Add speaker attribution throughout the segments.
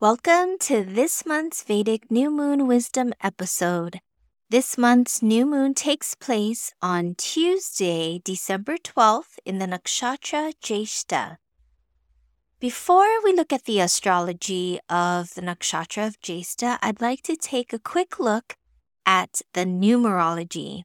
Speaker 1: Welcome to this month's Vedic New Moon Wisdom episode. This month's new moon takes place on Tuesday, December 12th in the nakshatra Jyeshta. Before we look at the astrology of the nakshatra of Jyeshta, I'd like to take a quick look at the numerology.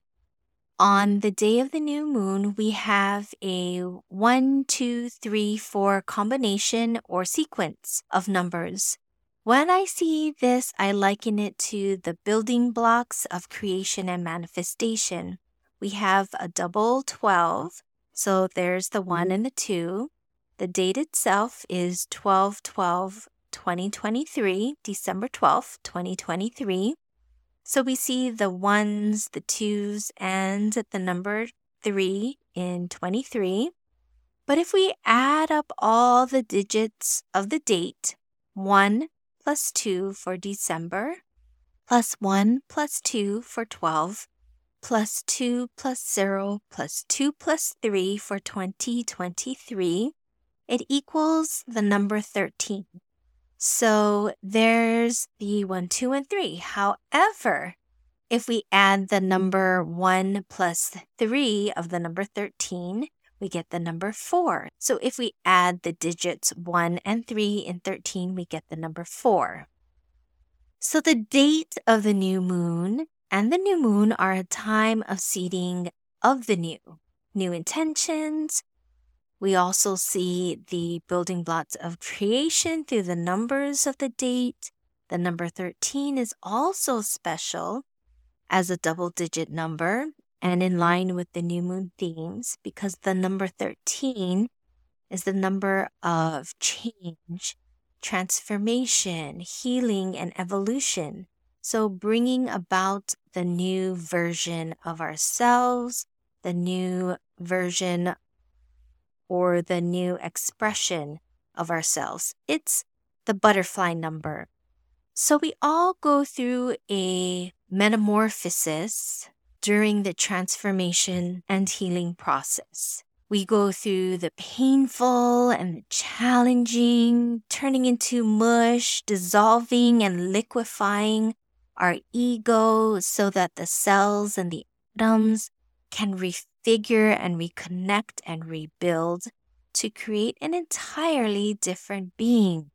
Speaker 1: On the day of the new moon, we have a one, two, three, four combination or sequence of numbers. When I see this, I liken it to the building blocks of creation and manifestation. We have a double 12, so there's the 1 mm-hmm. and the 2. The date itself is 12 12 2023, December 12th, 2023. So we see the ones, the twos, and at the number 3 in 23. But if we add up all the digits of the date, 1, plus 2 for December, plus 1 plus 2 for 12, plus 2 plus 0 plus 2 plus 3 for 2023, it equals the number 13. So there's the 1, 2, and 3. However, if we add the number 1 plus 3 of the number 13, we get the number 4. So if we add the digits 1 and 3 in 13, we get the number 4. So the date of the new moon and the new moon are a time of seeding of the new, new intentions. We also see the building blocks of creation through the numbers of the date. The number 13 is also special as a double digit number and in line with the new moon themes because the number 13 is the number of change, transformation, healing, and evolution. So, bringing about the new version of ourselves, the new version or the new expression of ourselves. It's the butterfly number. So, we all go through a metamorphosis during the transformation and healing process. We go through the painful and the challenging, turning into mush, dissolving and liquefying our ego so that the cells and the atoms can refigure and reconnect and rebuild to create an entirely different being.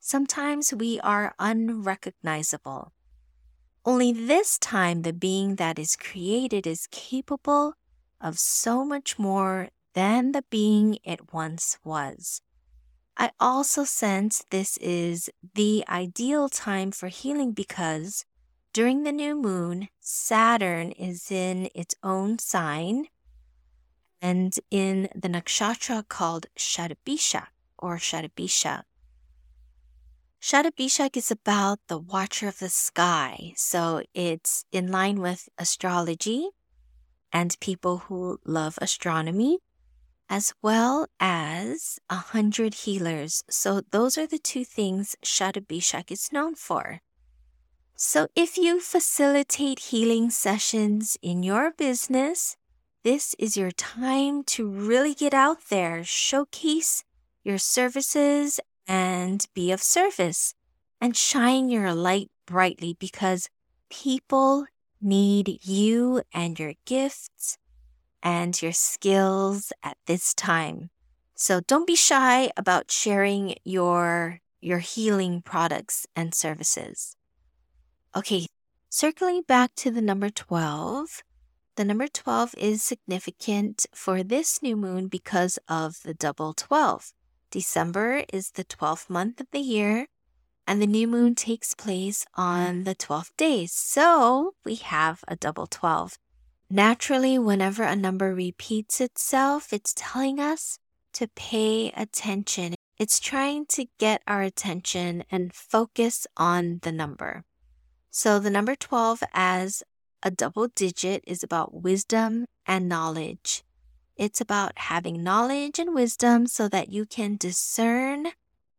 Speaker 1: Sometimes we are unrecognizable. Only this time, the being that is created is capable of so much more than the being it once was. I also sense this is the ideal time for healing because during the new moon, Saturn is in its own sign and in the nakshatra called Shatabisha or Shatabisha. Shatabishak is about the watcher of the sky, so it's in line with astrology and people who love astronomy, as well as a hundred healers. So those are the two things Shatabishak is known for. So if you facilitate healing sessions in your business, this is your time to really get out there, showcase your services and be of service and shine your light brightly because people need you and your gifts and your skills at this time. So don't be shy about sharing your your healing products and services. Okay, circling back to the number 12. The number 12 is significant for this new moon because of the double 12. December is the 12th month of the year, and the new moon takes place on the 12th day. So we have a double 12. Naturally, whenever a number repeats itself, it's telling us to pay attention. It's trying to get our attention and focus on the number. So the number 12 as a double digit is about wisdom and knowledge. It's about having knowledge and wisdom so that you can discern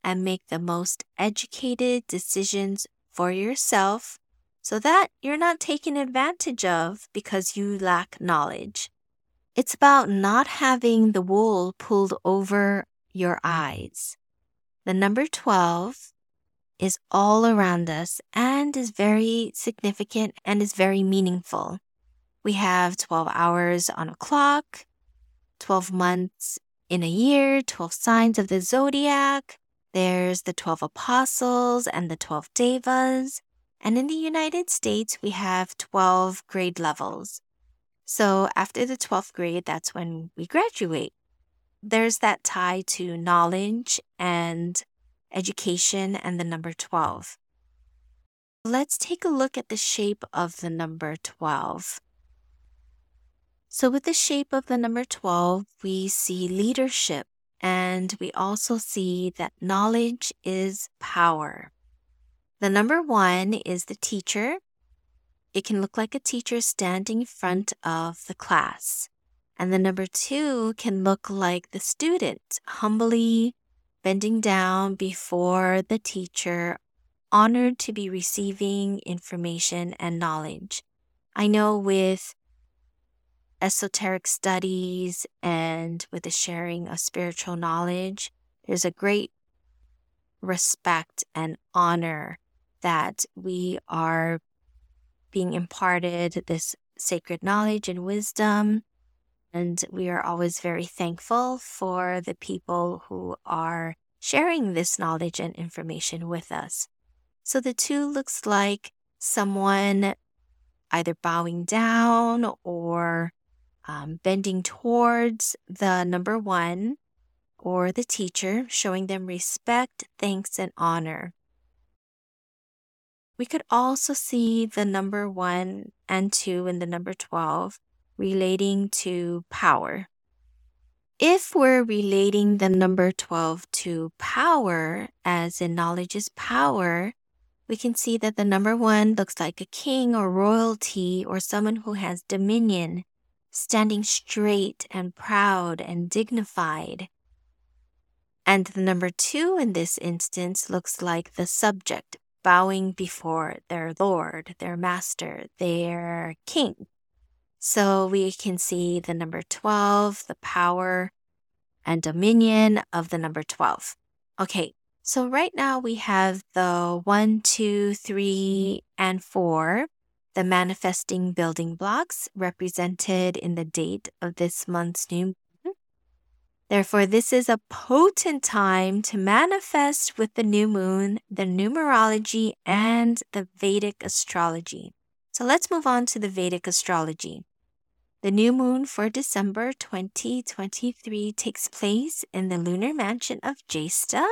Speaker 1: and make the most educated decisions for yourself so that you're not taken advantage of because you lack knowledge. It's about not having the wool pulled over your eyes. The number 12 is all around us and is very significant and is very meaningful. We have 12 hours on a clock, 12 months in a year, 12 signs of the zodiac. There's the 12 apostles and the 12 devas. And in the United States, we have 12 grade levels. So after the 12th grade, that's when we graduate. There's that tie to knowledge and education and the number 12. Let's take a look at the shape of the number 12. So, with the shape of the number 12, we see leadership and we also see that knowledge is power. The number one is the teacher. It can look like a teacher standing in front of the class. And the number two can look like the student humbly bending down before the teacher, honored to be receiving information and knowledge. I know with esoteric studies and with the sharing of spiritual knowledge, there's a great respect and honor that we are being imparted this sacred knowledge and wisdom. And we are always very thankful for the people who are sharing this knowledge and information with us. So the two looks like someone either bowing down or um, bending towards the number one or the teacher, showing them respect, thanks, and honor. We could also see the number one and two in the number 12 relating to power. If we're relating the number 12 to power, as in knowledge is power, we can see that the number one looks like a king or royalty or someone who has dominion, standing straight and proud and dignified. And the number two in this instance looks like the subject bowing before their lord, their master, their king. So we can see the number 12, the power and dominion of the number 12. Okay, so right now we have the one, two, three, and 4 the manifesting building blocks represented in the date of this month's new moon. Therefore, this is a potent time to manifest with the new moon, the numerology, and the Vedic astrology. So let's move on to the Vedic astrology. The new moon for December 2023 takes place in the lunar mansion of Jyeshta.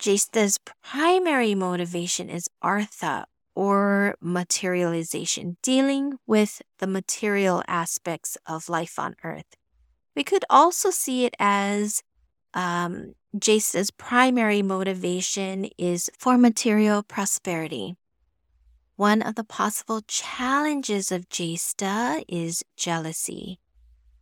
Speaker 1: Jyeshta's primary motivation is Artha, or materialization, dealing with the material aspects of life on earth. We could also see it as um, primary motivation is for material prosperity. One of the possible challenges of Jyeshta is jealousy.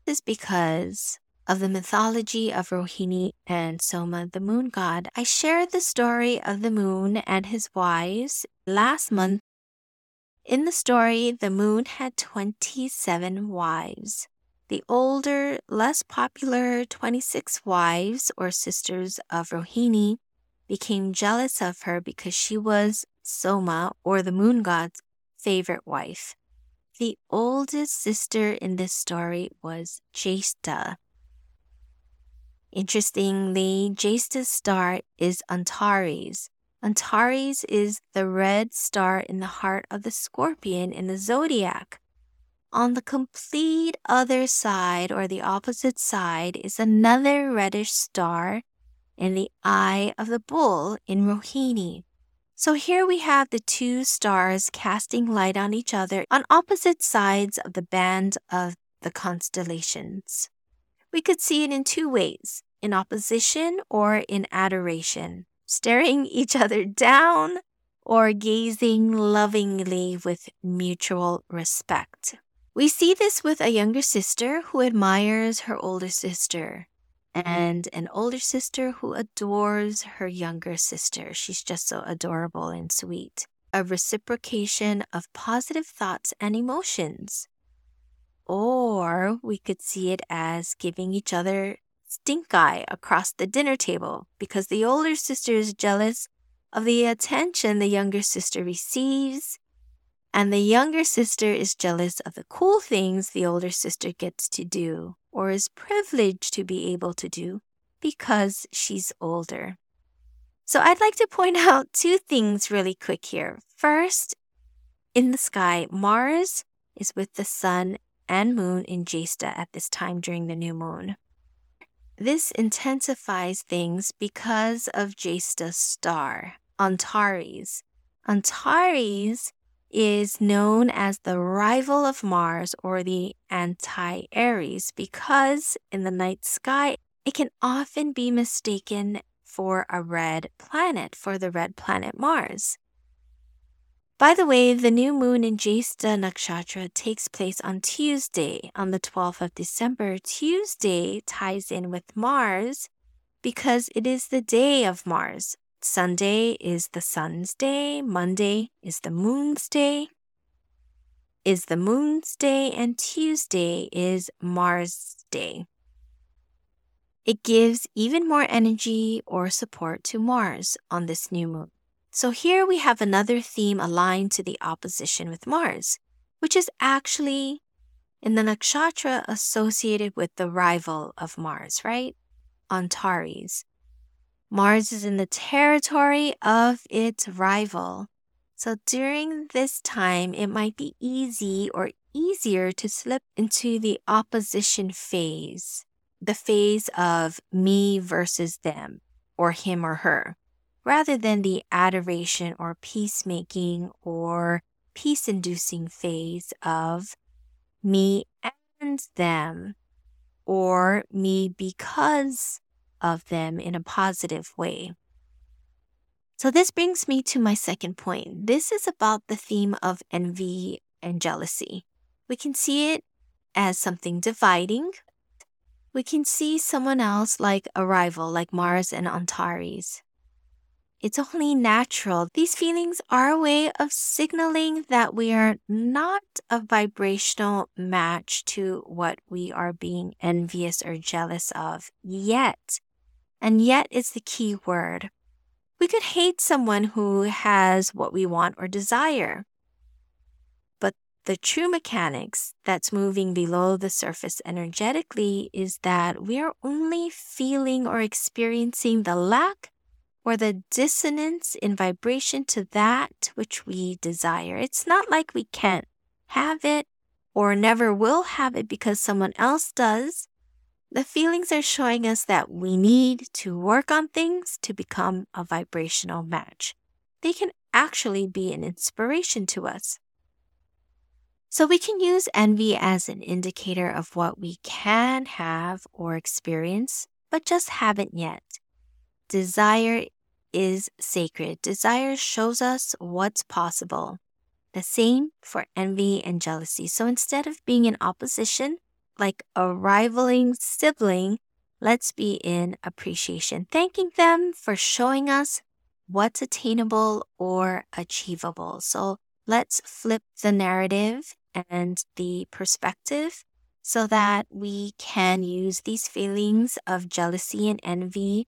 Speaker 1: This is because of the mythology of Rohini and Soma, the moon god, I shared the story of the moon and his wives last month. In the story, the moon had 27 wives. The older, less popular 26 wives or sisters of Rohini became jealous of her because she was Soma, or the moon god's favorite wife. The oldest sister in this story was Jyeshta, Interestingly, Jyeshta's star is Antares. Antares is the red star in the heart of the scorpion in the zodiac. On the complete other side or the opposite side is another reddish star in the eye of the bull in Rohini. So here we have the two stars casting light on each other on opposite sides of the band of the constellations. We could see it in two ways in opposition or in adoration, staring each other down or gazing lovingly with mutual respect. We see this with a younger sister who admires her older sister, and an older sister who adores her younger sister. She's just so adorable and sweet. A reciprocation of positive thoughts and emotions. Or we could see it as giving each other stink eye across the dinner table because the older sister is jealous of the attention the younger sister receives, and the younger sister is jealous of the cool things the older sister gets to do or is privileged to be able to do because she's older. So I'd like to point out two things really quick here. First, in the sky, Mars is with the sun and moon in Jyeshta at this time during the new moon. This intensifies things because of Jyeshta's star, Antares. Antares is known as the rival of Mars or the anti Ares because in the night sky it can often be mistaken for a red planet, for the red planet Mars. By the way, the new moon in Jyeshta Nakshatra takes place on Tuesday, on the 12th of December. Tuesday ties in with Mars because it is the day of Mars. Sunday is the sun's day, Monday is the moon's day, is the moon's day, and Tuesday is Mars' day. It gives even more energy or support to Mars on this new moon. So here we have another theme aligned to the opposition with Mars, which is actually in the nakshatra associated with the rival of Mars, right? Antares. Mars is in the territory of its rival. So during this time, it might be easy or easier to slip into the opposition phase, the phase of me versus them, or him or her rather than the adoration or peacemaking or peace inducing phase of me and them or me because of them in a positive way. So, this brings me to my second point. This is about the theme of envy and jealousy. We can see it as something dividing. We can see someone else like a rival, like Mars and Antares. It's only natural. These feelings are a way of signaling that we are not a vibrational match to what we are being envious or jealous of yet. And yet is the key word. We could hate someone who has what we want or desire. But the true mechanics that's moving below the surface energetically is that we are only feeling or experiencing the lack or the dissonance in vibration to that which we desire. It's not like we can't have it or never will have it because someone else does. The feelings are showing us that we need to work on things to become a vibrational match. They can actually be an inspiration to us. So we can use envy as an indicator of what we can have or experience, but just haven't yet. Desire is sacred. Desire shows us what's possible. The same for envy and jealousy. So instead of being in opposition, like a rivaling sibling, let's be in appreciation, thanking them for showing us what's attainable or achievable. So let's flip the narrative and the perspective so that we can use these feelings of jealousy and envy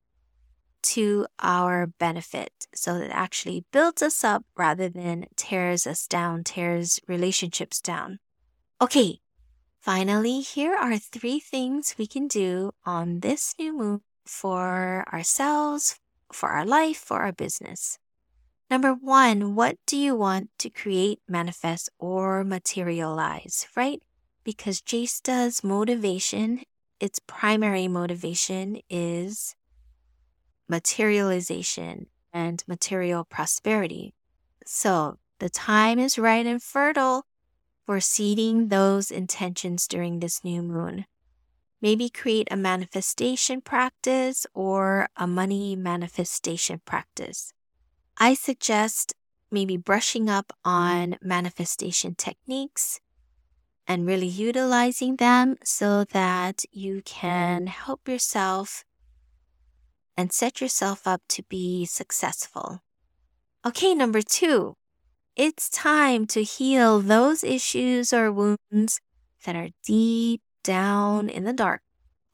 Speaker 1: to our benefit. So it actually builds us up rather than tears us down, tears relationships down. Okay, finally, here are three things we can do on this new moon for ourselves, for our life, for our business. Number one, what do you want to create, manifest, or materialize, right? Because Jyeshta's motivation, its primary motivation is materialization and material prosperity. So the time is right and fertile for seeding those intentions during this new moon. Maybe create a manifestation practice or a money manifestation practice. I suggest maybe brushing up on manifestation techniques and really utilizing them so that you can help yourself and set yourself up to be successful. Okay, number two, it's time to heal those issues or wounds that are deep down in the dark,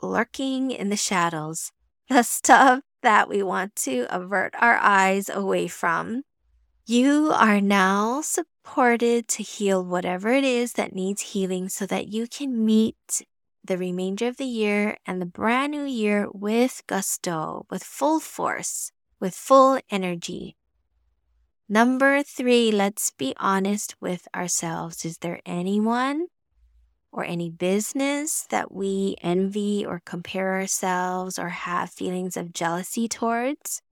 Speaker 1: lurking in the shadows, the stuff that we want to avert our eyes away from. You are now supported to heal whatever it is that needs healing so that you can meet the remainder of the year and the brand new year with gusto, with full force, with full energy. Number three, let's be honest with ourselves. Is there anyone or any business that we envy or compare ourselves or have feelings of jealousy towards?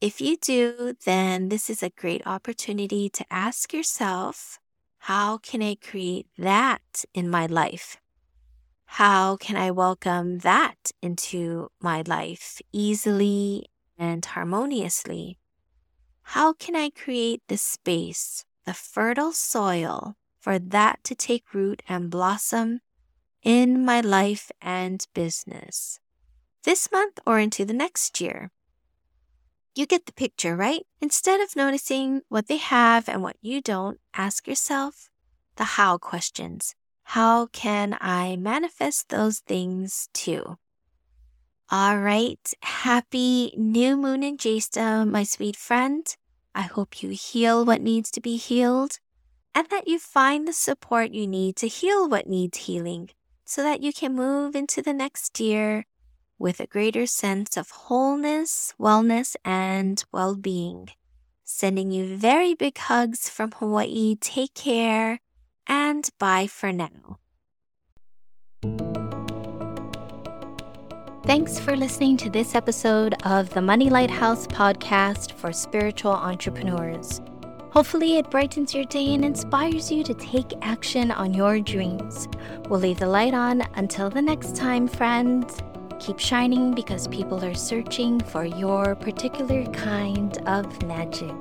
Speaker 1: If you do, then this is a great opportunity to ask yourself, how can I create that in my life? How can I welcome that into my life easily and harmoniously? How can I create the space, the fertile soil for that to take root and blossom in my life and business this month or into the next year? You get the picture, right? Instead of noticing what they have and what you don't, ask yourself the how questions. How can I manifest those things too? All right. Happy new moon in Jyeshta, my sweet friend. I hope you heal what needs to be healed and that you find the support you need to heal what needs healing so that you can move into the next year with a greater sense of wholeness, wellness, and well being. Sending you very big hugs from Hawaii. Take care and bye for now. Thanks for listening to this episode of the Money Lighthouse podcast for spiritual entrepreneurs. Hopefully, it brightens your day and inspires you to take action on your dreams. We'll leave the light on until the next time, friends. Keep shining because people are searching for your particular kind of magic.